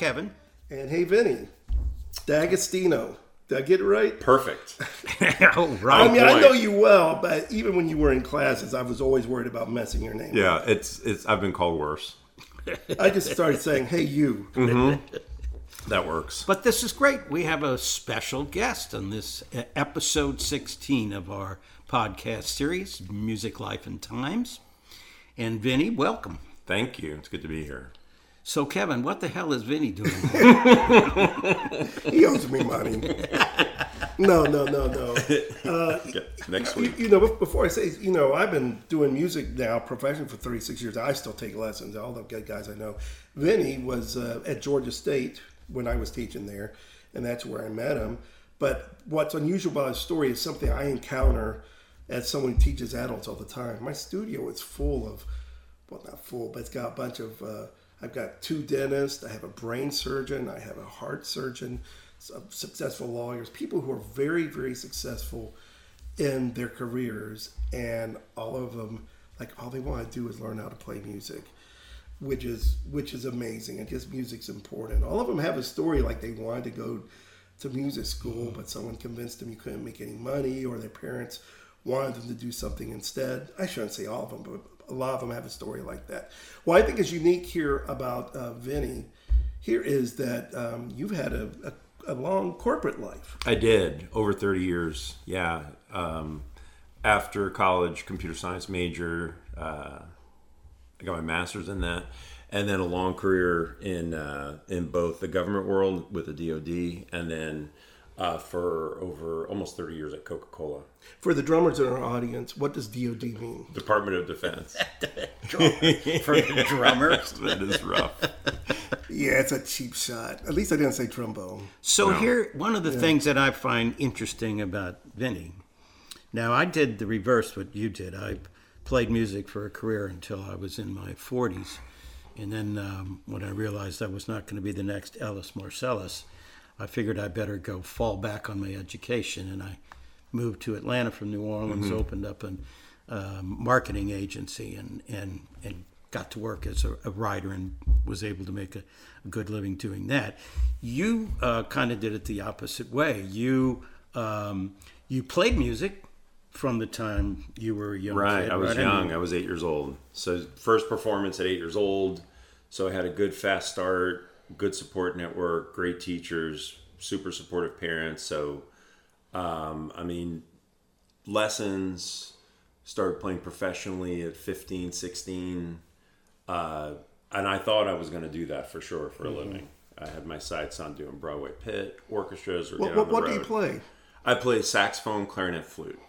Kevin. And hey, Vinnie, D'Agostino. Did I get it right? Perfect. oh, I right. mean, I know you well, but even when you were in classes, I was always worried about messing your name. Yeah, it's it's. I've been called worse. I just started saying, "Hey, you." That works. But this is great. We have a special guest on this uh, episode 16 of our podcast series, Music, Life, and Times. And Vinnie, welcome. Thank you. It's good to be here. So, Kevin, what the hell is Vinnie doing? He owes me money. no, no, no, no. Yeah, next You, week. you know, before I say, you know, I've been doing music now professionally for 36 years. I still take lessons. All the good guys I know. Vinnie was uh, at Georgia State when I was teaching there, and that's where I met him. But what's unusual about his story is something I encounter as someone who teaches adults all the time. My studio is full of, well, not full, but it's got a bunch of. Uh, I've got two dentists. I have a brain surgeon. I have a heart surgeon. Uh, successful lawyers. People who are very, very successful in their careers, and all of them, like all they want to do is learn how to play music, which is which is amazing. And just music's important. All of them have a story like they wanted to go to music school, but someone convinced them you couldn't make any money, or their parents wanted them to do something instead. I shouldn't say all of them, but a lot of them have a story like that. What I think is unique here about uh, Vinnie here is that um, you've had a, a, a long corporate life. I did over 30 years. Yeah. Um, after college, computer science major. Uh, I got my master's in that, and then a long career in uh, in both the government world with the DoD, and then uh, for over almost 30 years at Coca Cola, For the drummers in our audience, what does DoD mean? Department of Defense. For the drummers. that is rough. Yeah, it's a cheap shot. At least I didn't say trombone. So here, one of the things that I find interesting about Vinnie. Now, I did the reverse what you did. I played music for a career until I was in my 40s, and then um, when I realized I was not going to be the next Ellis Marsalis, I figured I better go fall back on my education, and I moved to Atlanta from New Orleans, opened up a um, marketing agency, and and and got to work as a, a writer and was able to make a, a good living doing that. You uh, kind of did it the opposite way. You um, you played music from the time you were a young Right. kid, I was right? young. mean, I was eight years old. So first performance at eight years old. So I had a good fast start, good support network, great teachers, super supportive parents. So, um, I mean, lessons, started playing professionally at 15, 16. Uh, and I thought I was going to do that for sure for a living. I had my sights on doing Broadway pit, orchestras, or What, what, what do you play? I play saxophone, clarinet, flute,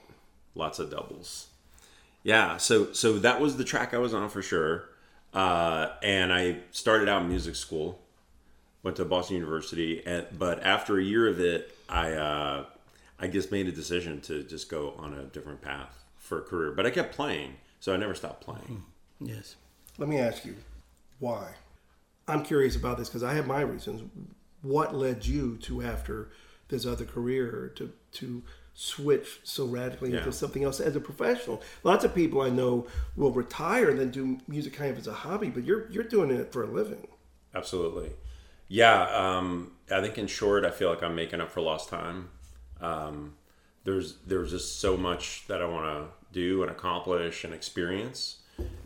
lots of doubles. Yeah, so so that was the track I was on for sure. Uh, and I started out in music school, went to Boston University, and but after a year of it, I uh, I just made a decision to just go on a different path for a career. But I kept playing, so I never stopped playing. yes. Let me ask you, why? I'm curious about this because I have my reasons. What led you to, after this other career, to to switch so radically Yeah. into something else as a professional? Lots of people I know will retire and then do music kind of as a hobby, but you're you're doing it for a living. Absolutely. Yeah, um, I think in short, I feel like I'm making up for lost time. Um, there's there's just so much that I want to do and accomplish and experience,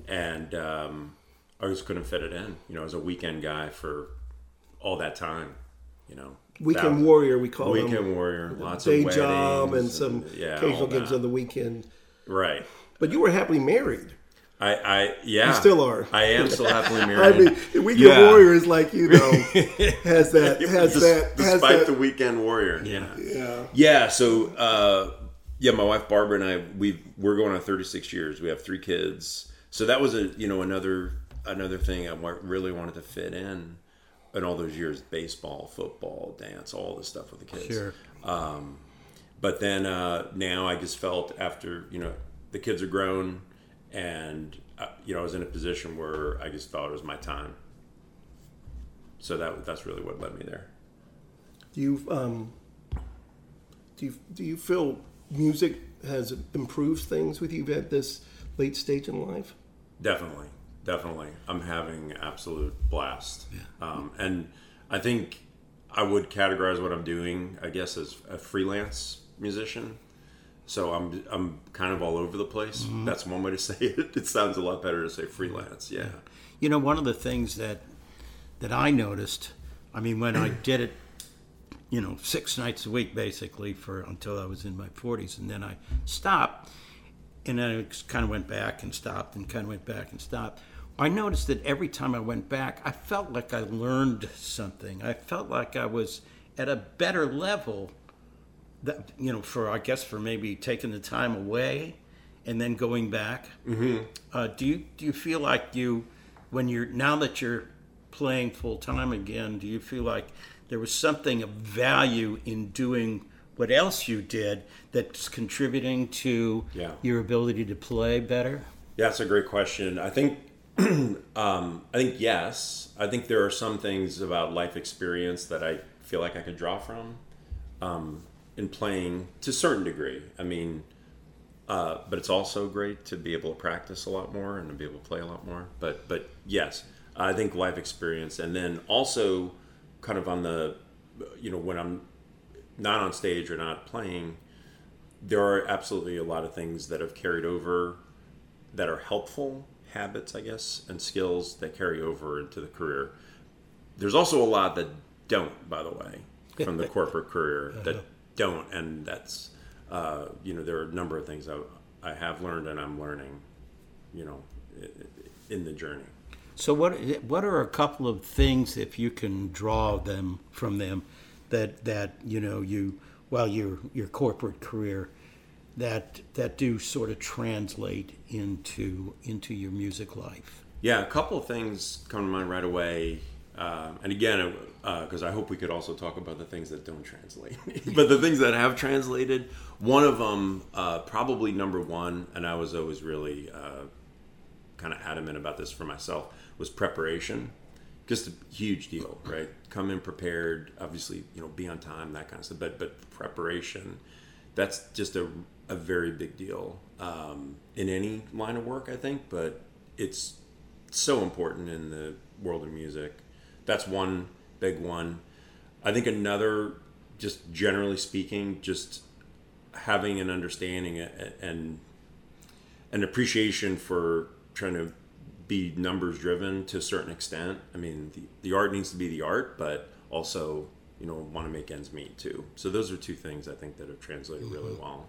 and um, I just couldn't fit it in. You know, as a weekend guy for all that time, you know, Weekend that- warrior, we call them. weekend warrior, lots Day of day job and weddings some yeah, occasional gigs on the weekend. right. But you were happily married. I, I yeah, You still are. I am still happily I married. mean, the weekend Yeah. warrior is like you know has that has Des- that has despite that. the weekend warrior. Yeah. yeah. Yeah, so uh, yeah, my wife Barbara and I we we're going on 36 years. We have three kids. So that was a you know another another thing I really wanted to fit in in all those years baseball, football, dance, all this stuff with the kids. Sure. But then uh, now I just felt after you know the kids are grown and uh, you know I was in a position where I just thought it was my time. So that that's really what led me there. Do you um do you do you feel music has improved things with you at this late stage in life? Definitely, definitely. I'm having absolute blast. Um, and I think I would categorize what I'm doing, I guess, as a freelance musician. So I'm I'm kind of all over the place. Mm-hmm. That's one way to say it. It sounds a lot better to say freelance. Yeah. You know, one of the things that that I noticed, I mean, when I did it, you know, six nights a week basically for until I was in my 40s, and then I stopped, and then I kind of went back and stopped, and kind of went back and stopped. I noticed that every time I went back, I felt like I learned something. I felt like I was at a better level. That you know, for I guess for maybe taking the time away and then going back. Mm-hmm. Uh, do you do you feel like you, when you're now that you're playing full time again, do you feel like there was something of value in doing what else you did that's contributing to Yeah. your ability to play better? Yeah, that's a great question. I think, um, I think yes. I think there are some things about life experience that I feel like I could draw from um, in playing to a certain degree. I mean, uh, but it's also great to be able to practice a lot more and to be able to play a lot more. But but yes, I think life experience, and then also kind of on the, you know, when I'm not on stage or not playing, there are absolutely a lot of things that have carried over that are helpful habits, I guess, and skills that carry over into the career. There's also a lot that don't, by the way, from the corporate career that don't, and that's uh, you know there are a number of things I, I have learned and I'm learning, you know, in the journey. So what what are a couple of things if you can draw them from them that that you know you well your your corporate career that that do sort of translate into into your music life? Yeah, a couple of things come to mind right away. Uh, and again, because I hope we could also talk about the things that don't translate. but the things that have translated, one of them, uh, probably number one, and I was always really uh, kind of adamant about this for myself, was preparation. Just a huge deal, right? Come in prepared, obviously, you know, be on time, that kind of stuff. But but preparation, that's just a, a very big deal um, in any line of work, I think. But it's so important in the world of music. That's one big one. I think another, just generally speaking, just having an understanding and an appreciation for trying to be numbers driven to a certain extent. I mean, the, the art needs to be the art, but also, you know, want to make ends meet too. So those are two things I think that have translated really mm-hmm. well.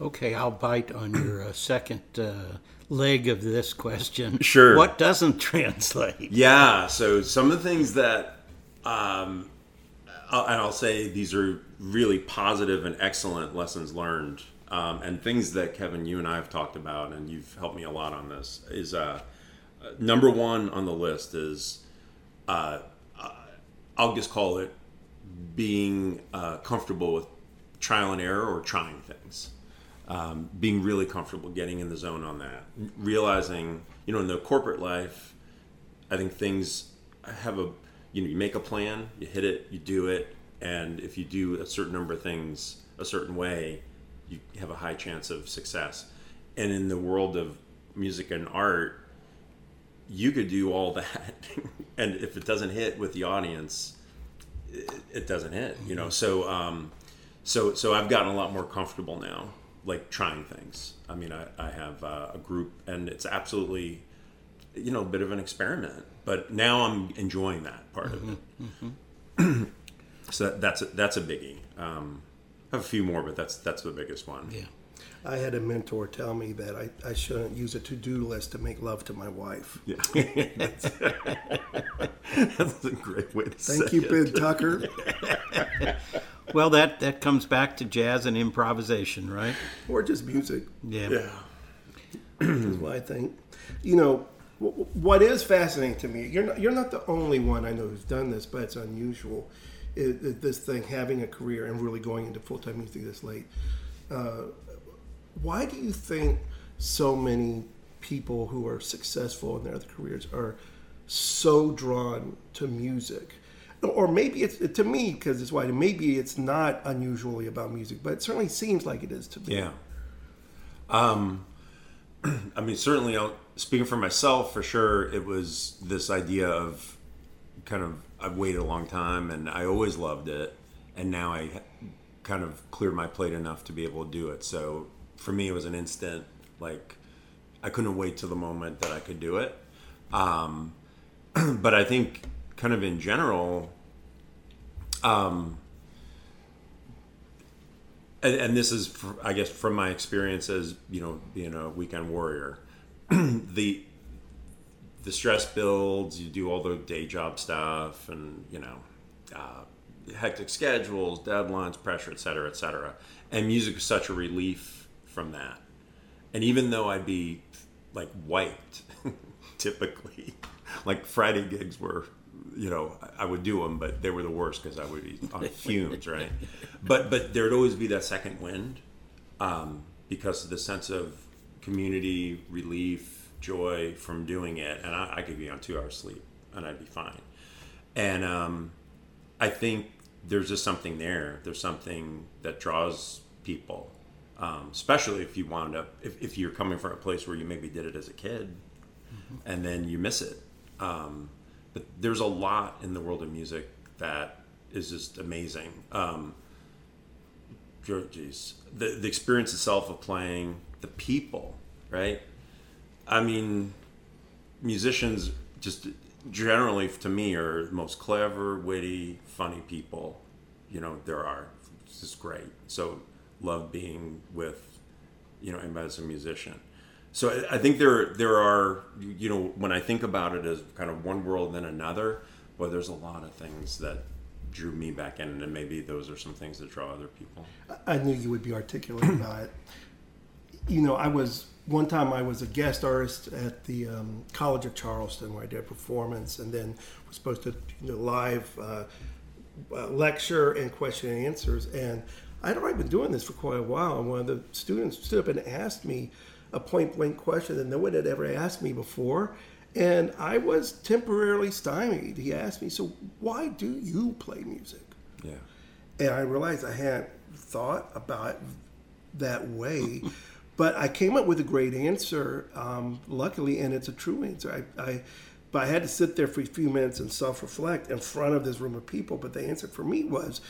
Okay, I'll bite on your uh, second uh, leg of this question. Sure. What doesn't translate? Yeah. So some of the things that, um, I'll, and I'll say these are really positive and excellent lessons learned, um, and things that Kevin, you and I have talked about, and you've helped me a lot on this. Is uh, number one on the list is, uh, uh, I'll just call it being uh, comfortable with trial and error or trying things um, being really comfortable getting in the zone on that. Realizing you know in the corporate life i think things have a you know you make a plan you hit it you do it and if you do a certain number of things a certain way you have a high chance of success. And in the world of music and art you could do all that. And if it doesn't hit with the audience it, it doesn't hit you know? So um so so i've gotten a lot more comfortable now like trying things i mean i, I have uh, a group and it's absolutely you know a bit of an experiment but now i'm enjoying that part of it so that, that's a, that's a biggie um i have a few more but that's that's the biggest one Yeah. I had a mentor tell me that I, I shouldn't use a to do list to make love to my wife. yeah that's a great way to Thank say you, it. Ben Tucker. Well, that that comes back to jazz and improvisation, right? or just music. Yeah. yeah is what I think. You know, w- what is fascinating to me, you're not, you're not the only one I know who's done this, but it's unusual. Is, is this thing having a career and really going into full time music this late. Uh, why do you think so many people who are successful in their other careers are so drawn to music? Or maybe it's to me because it's white. Maybe it's not unusually about music, but it certainly seems like it is to me. Yeah. Um, I mean, certainly, speaking for myself, for sure, it was this idea of kind of I've waited a long time, and I always loved it, and now I kind of cleared my plate enough to be able to do it. So for me, it was an instant like I couldn't wait till the moment that I could do it. Um, but I think, kind of in general, um, and, and this is, fr I guess, from my experience as you know, being a weekend warrior, the the stress builds. You do all the day job stuff, and you know, uh, hectic schedules, deadlines, pressure, et cetera, et cetera. And music is such a relief from that. And even though I'd be like wiped, typically, like Friday gigs were, you know, I would do them, but they were the worst because I would be on fumes, right? But but there'd always be that second wind, um, because of the sense of community, relief, joy from doing it, and I, I could be on two hours sleep and I'd be fine. And um, I think there's just something there. There's something that draws people, um, especially if you wound up if, if you're coming from a place where you maybe did it as a kid, mm-hmm. and then you miss it. Um, there's a lot in the world of music that is just amazing. Um, geez, the the experience itself of playing, the people, right? I mean, musicians just generally to me are the most clever, witty, funny people. You know, there are. It's just great. So love being with, you know, anybody as a musician. So I think there there are you know when I think about it as kind of one world then another, well, there's a lot of things that drew me back in, and maybe those are some things that draw other people. I knew you would be articulate about it. You know, I was one time I was a guest artist at the um, College of Charleston where I did a performance, and then was supposed to you know, live uh, uh, lecture and question and answers. And I'd already been doing this for quite a while. And one of the students stood up and asked me a point blank question that no one had ever asked me before. And I was temporarily stymied. He asked me, So why do you play music? Yeah. And I realized I hadn't thought about that way. But I came up with a great answer, um, luckily, and it's a true answer. I, I, but I had to sit there for a few minutes and self-reflect in front of this room of people. But the answer for me was,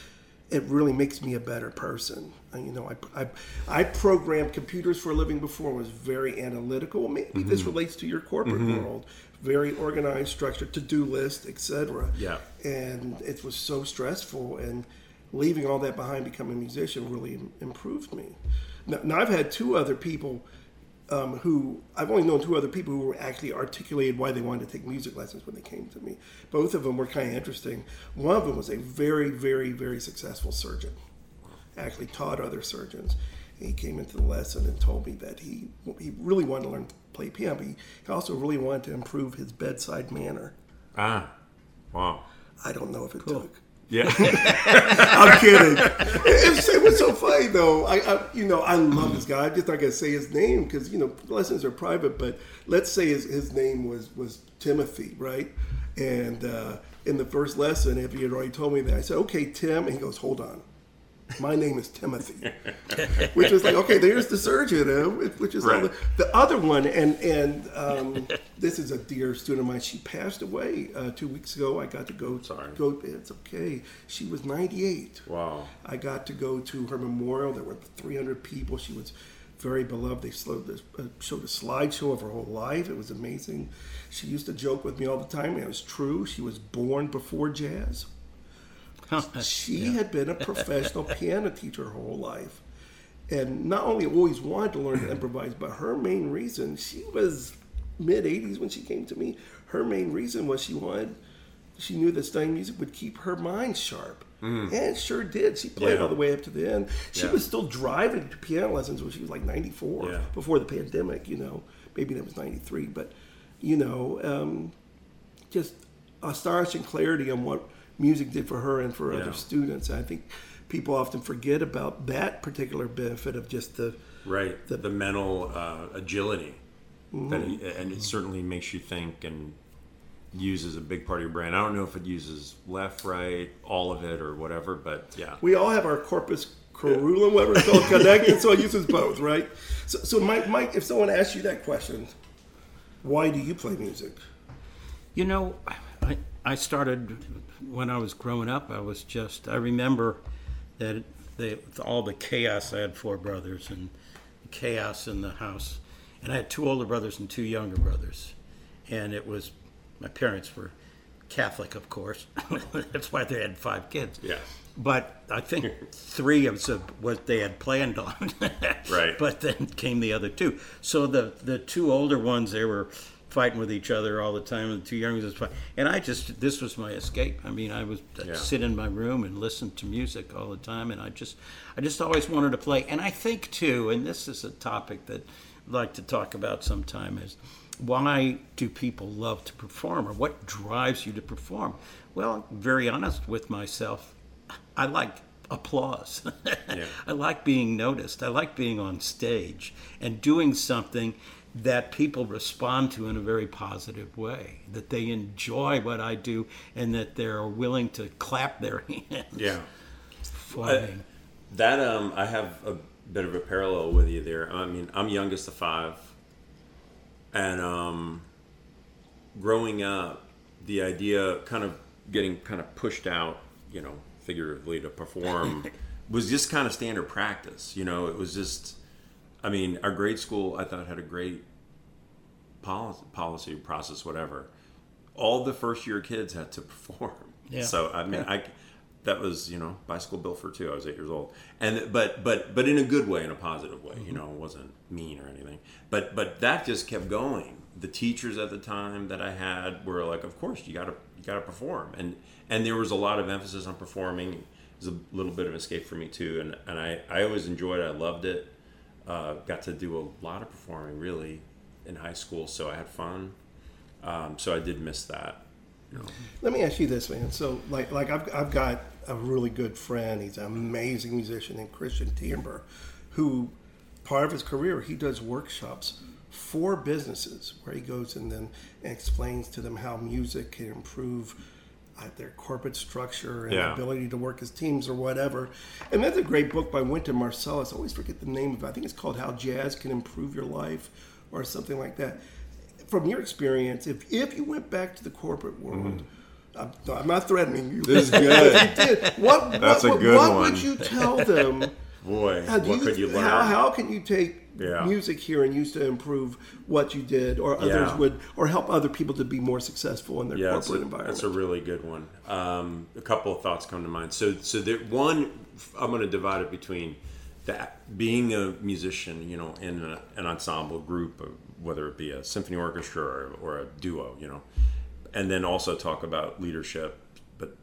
it really makes me a better person. You know, I, I, I programmed computers for a living before. Was very analytical. Maybe mm-hmm. this relates to your corporate mm-hmm. world. Very organized, structured, to-do list, etc. Yeah. And it was so stressful, and leaving all that behind, becoming a musician, really improved me. Now, now I've had two other people um, who I've only known two other people who actually articulated why they wanted to take music lessons when they came to me. Both of them were kind of interesting. One of them was a very, very, very successful surgeon. Actually taught other surgeons. He came into the lesson and told me that he he really wanted to learn to play piano. But he also really wanted to improve his bedside manner. Ah, wow. I don't know if it cool. took. Yeah, I'm kidding. It was, it was, so funny though. I, I, you know, I love this guy. I'm just not gonna say his name because you know lessons are private. But let's say his, his name was was Timothy, right? And uh, in the first lesson, if he had already told me that, I said, "Okay, Tim," and he goes, "Hold on." My name is Timothy, which was like, okay, there's the surgeon, uh, which is right. the, the, other one. And and um, this is a dear student of mine. She passed away uh, two weeks ago. I got to go. Sorry. Go. It's okay. She was 98. Wow. I got to go to her memorial. There were 300 people. She was very beloved. They showed, uh, showed a slideshow of her whole life. It was amazing. She used to joke with me all the time. It was true. She was born before jazz she yeah. had been a professional piano teacher her whole life. And not only always wanted to learn to improvise, but her main reason, she was mid 80s when she came to me. Her main reason was she wanted, she knew that studying music would keep her mind sharp. Mm. And sure did. She played yeah. all the way up to the end. She yeah. was still driving to piano lessons when she was like 94 yeah. before the pandemic, you know. Maybe that was 93. But, you know, um, just astonishing clarity on what music did for her and for yeah. other students. I think people often forget about that particular benefit of just the right the, the mental uh, agility mm-hmm. that he, and it certainly makes you think and uses a big part of your brain. I don't know if it uses left, right, all of it, or whatever, but yeah. We all have our corpus callosum, whatever it's called, connected, so it uses both, right? So, so Mike, Mike, if someone asks you that question, why do you play music? You know, I, started when I was growing up, I was just, I remember that they, all the chaos. I had four brothers and the chaos in the house. And I had two older brothers and two younger brothers. And it was, my parents were Catholic, of course. That's why they had five kids. Yeah. But I think three of what they had planned on. Right. But then came the other two. So the the two older ones, they were fighting with each other all the time, and the two younger ones fighting. And I just this was my escape. I mean, I I'd Yeah. sit in my room and listen to music all the time, and I just I just always wanted to play. And I think too, and this is a topic that I'd like to talk about sometime is why do people love to perform or what drives you to perform? Well, I'm very honest with myself. I like applause. Yeah. I like being noticed. I like being on stage and doing something that people respond to in a very positive way, that they enjoy what I do and that they're willing to clap their hands Yeah. I- That um, I have a bit of a parallel with you there. I mean, I'm youngest of five, and um, growing up, the idea kind of getting kind of pushed out, you know, figuratively to perform, was just kind of standard practice. You know, it was just. I mean, our grade school I thought had a great policy, policy process, whatever. All the first year kids had to perform. Yeah. So I mean, I that was you know bicycle built for two. I was eight years old, and but but but in a good way, in a positive way. You mm-hmm. know, it wasn't mean or anything. But but that just kept going. The teachers at the time that I had were like, of course you gotta you gotta perform, and and there was a lot of emphasis on performing. It was a little bit of escape for me too, and and I I always enjoyed it. I loved it. Uh, got to do a lot of performing really in high school, so I had fun. Um, so I did miss that. You know. Let me ask you this, man. So, like, like I've, I've got a really good friend. He's an amazing musician named Christian Timber, who part of his career he does workshops for businesses where he goes and then explains to them how music can improve their corporate structure and Yeah. ability to work as teams or whatever. And that's a great book by Wynton Marsalis. I always forget the name of it. I think it's called How Jazz Can Improve Your Life or something like that. From your experience, if, if you went back to the corporate world, mm-hmm. I'm, I'm not threatening you. This is good. You did, what, That's what, a good what one. would you tell them? Boy, what could you learn? How, how can you take Yeah. music here and use to improve what you did, or others Yeah. would, or help other people to be more successful in their yeah, corporate a, environment? that's a really good one. Um, a couple of thoughts come to mind. So, so there, one, I'm going to divide it between that being a musician, you know, in a, an ensemble group, whether it be a symphony orchestra or, or a duo, you know, and then also talk about leadership, but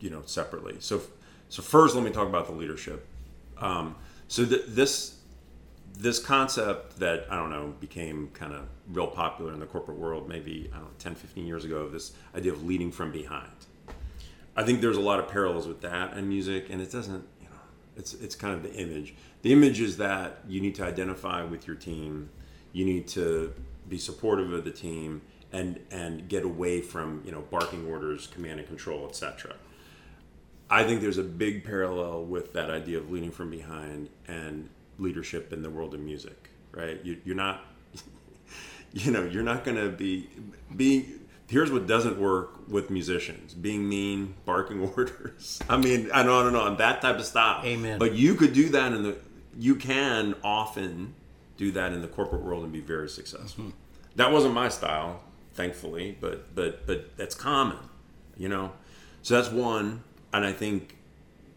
you know, separately. So, so first, let me talk about the leadership. Um, so th- this this concept that I don't know became kind of real popular in the corporate world maybe I don't know 10 15 years ago this idea of leading from behind. I think there's a lot of parallels with that and music and it doesn't you know it's it's kind of the image. The image is that you need to identify with your team you need to be supportive of the team and and get away from you know barking orders command and control etc I think there's a big parallel with that idea of leading from behind and leadership in the world of music, right? You, you're not, you know, you're not going to be being. Here's what doesn't work with musicians: being mean, barking orders. I mean, I know, I don't know, and that type of stuff. Amen. But you could do that in the. You can often do that in the corporate world and be very successful. Mm-hmm. That wasn't my style, thankfully, but but but that's common, you know. So that's one, and I think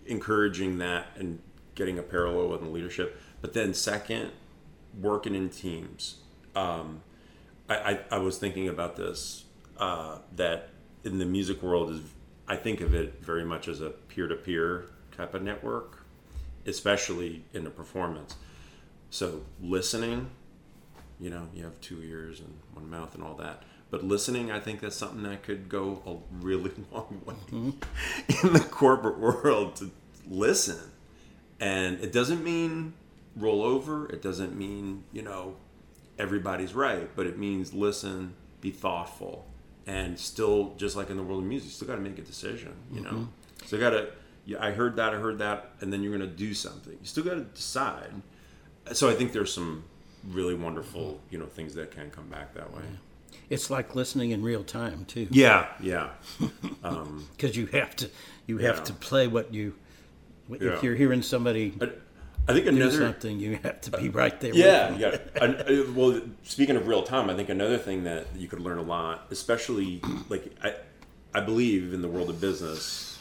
encouraging that and getting a parallel with the leadership. But then second, working in teams. Um, I, I, I was thinking about this uh, that in the music world is I think of it very much as a peer to peer type of network, especially in the performance. So listening, you know, you have two ears and one mouth and all that. But listening, I think that's something that could go a really long way in the corporate world to listen. And it doesn't mean roll over. It doesn't mean, you know, everybody's right, but it means listen, be thoughtful, and still, just like in the world of music, still got to make a decision, you know? Mm-hmm. So got to, yeah, I heard that, I heard that, and then you're going to do something. You still got to decide. So I think there's some really wonderful, you know, things that can come back that way. It's like listening in real time too, Yeah, yeah, um, because you have to you have Yeah. to play what you. Yeah. If you're hearing somebody I, I think another something, you have to be right there. Yeah, with you them. got it. I- I- well, speaking of real time, I think another thing that you could learn a lot, especially like I, I believe in the world of business,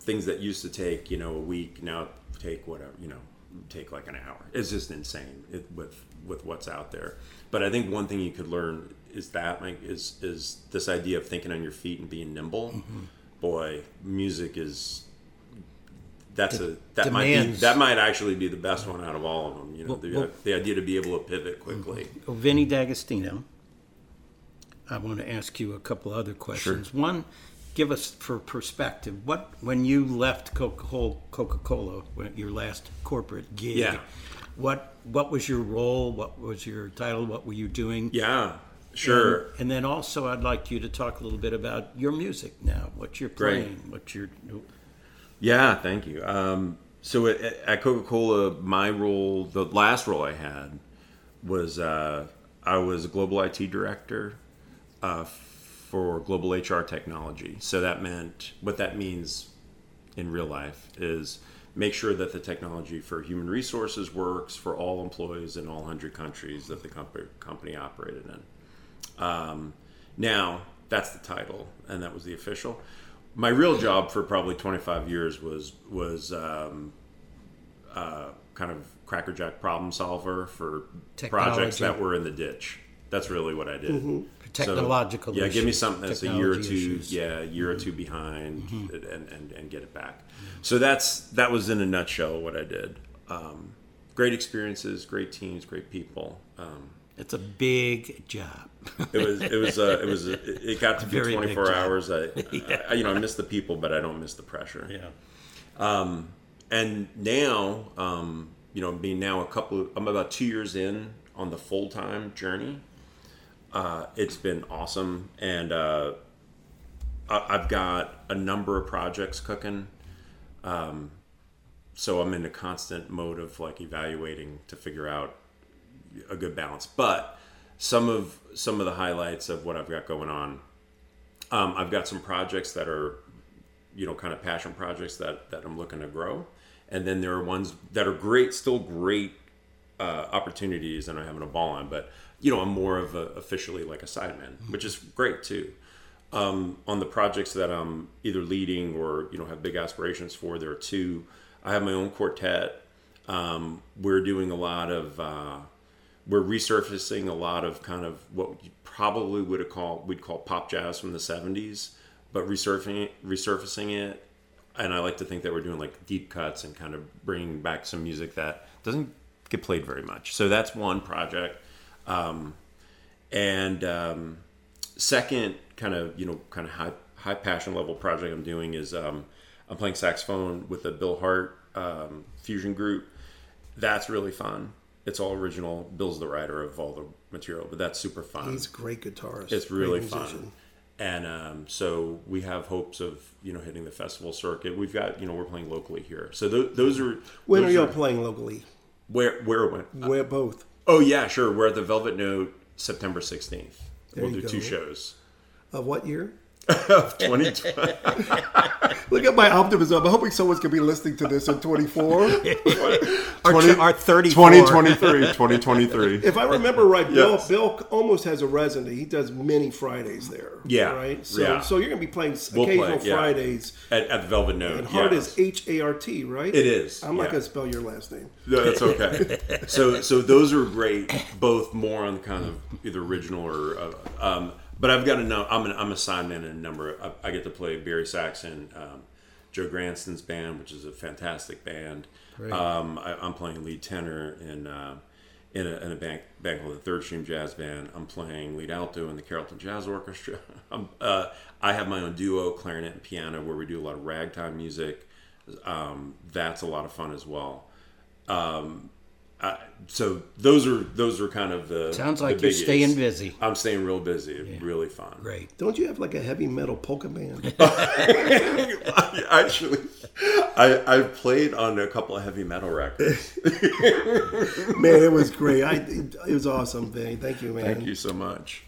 things that used to take you know a week now take whatever you know take like an hour. It's just insane it, with with what's out there. But I think one thing you could learn is that like is is this idea of thinking on your feet and being nimble. Mm-hmm. Boy, music is that's a that might be that might actually be the best one out of all of them. You know, Well- the, well- the idea to be able to pivot quickly. Oh, Vinnie D'Agostino, I want to ask you a couple other questions. Sure. One, give us for perspective what when you left Coca-Cola, Coca-Cola your last corporate gig. Yeah. What what was your role? What was your title? What were you doing? Yeah, sure. And, and then also, I'd like you to talk a little bit about your music now. What you're Great. playing. What you're. Yeah, thank you. Um, so at, at Coca Cola, my role, the last role I had, was uh, I was a global IT director uh, for global HR technology. So that meant what that means in real life is make sure that the technology for human resources works for all employees in all 100 countries that the company, operated in. Um, now, that's the title, and that was the official. My real job for probably 25 years was was um, uh, kind of crackerjack problem solver for projects that were in the ditch. That's really what I did. So, Technological yeah, give me something that's a year or two, technology issues. Mm-hmm. yeah, a year or two behind, and, and and get it back. So that's that was in a nutshell what I did. Um, great experiences, great teams, great people. Um, It's a big job. it was it was uh, it was it got to be Very 24 hours. I, I you know I miss the people, but I don't miss the pressure. yeah. Um, and now, um, you know, being now a couple, of, I'm about two years in on the full time journey. Uh, it's been awesome, and uh, I, I've got a number of projects cooking. Um, so I'm in a constant mode of like evaluating to figure out a good balance. But some of some of the highlights of what I've got going on, um, I've got some projects that are, you know, kind of passion projects that that I'm looking to grow, and then there are ones that are great, still great uh, opportunities, and I'm having a ball on. But you know, I'm more of a, officially like a sideman, which is great too. Um, on the projects that I'm either leading or you know have big aspirations for, there are two. I have my own quartet. Um, we're doing a lot of uh, we're resurfacing a lot of kind of what you probably would have called we'd call pop jazz from the 70s but resurfacing it, resurfacing it. And i like to think that we're doing like deep cuts and kind of bringing back some music that doesn't get played very much. So that's one project. Um, and um, second kind of you know kind of high high passion level project i'm doing is um, i'm playing saxophone with a bill hart um, fusion group. That's really fun. It's all original. Bill's the writer of all the material, but that's super fun. He's a great guitarist. it's really fun. And um, so we have hopes of you know hitting the festival circuit. We've got you know we're playing locally here. So th- those are When those are y'all playing locally? where where when? We're both. Oh yeah, sure. We're at the Velvet Note September sixteenth. We'll do two shows. Of what year? Twenty twenty. Look at my optimism. I'm hoping someone's going to be listening to this in 24. Our, our 34. 2023. 2023. if I remember right, Bill, Yes. Bill almost has a resident. He does many Fridays there. Yeah, Right? So, yeah. so you're going to be playing We'll play, occasional yeah. Fridays. At, at the Velvet Note. And Hart yeah. is H A R T, right? It is, I'm not yeah. going to spell your last name. No, that's okay. so, so those are great, both more on the kind of either original or. Uh, um, but I've got a no. I'm an I'm a sideman in a number. Of, I, I get to play bari sax in, um, Joe Gransden's band, which is a fantastic band. Um, I, I'm playing lead tenor in uh, in a, in a band, band called the Third Stream Jazz Band. I'm playing lead alto in the Carrollton Jazz Orchestra. I'm, uh, I have my own duo, clarinet and piano, where we do a lot of ragtime music. Um, that's a lot of fun as well. Um, I, so those are those are kind of the Sounds the like you're staying busy. I'm staying real busy. Really fun. Great. Don't you have like a heavy metal polka band? Actually, I I played on a couple of heavy metal records. man, it was great. I, it was awesome, Vinnie. Thank you, man. Thank you so much.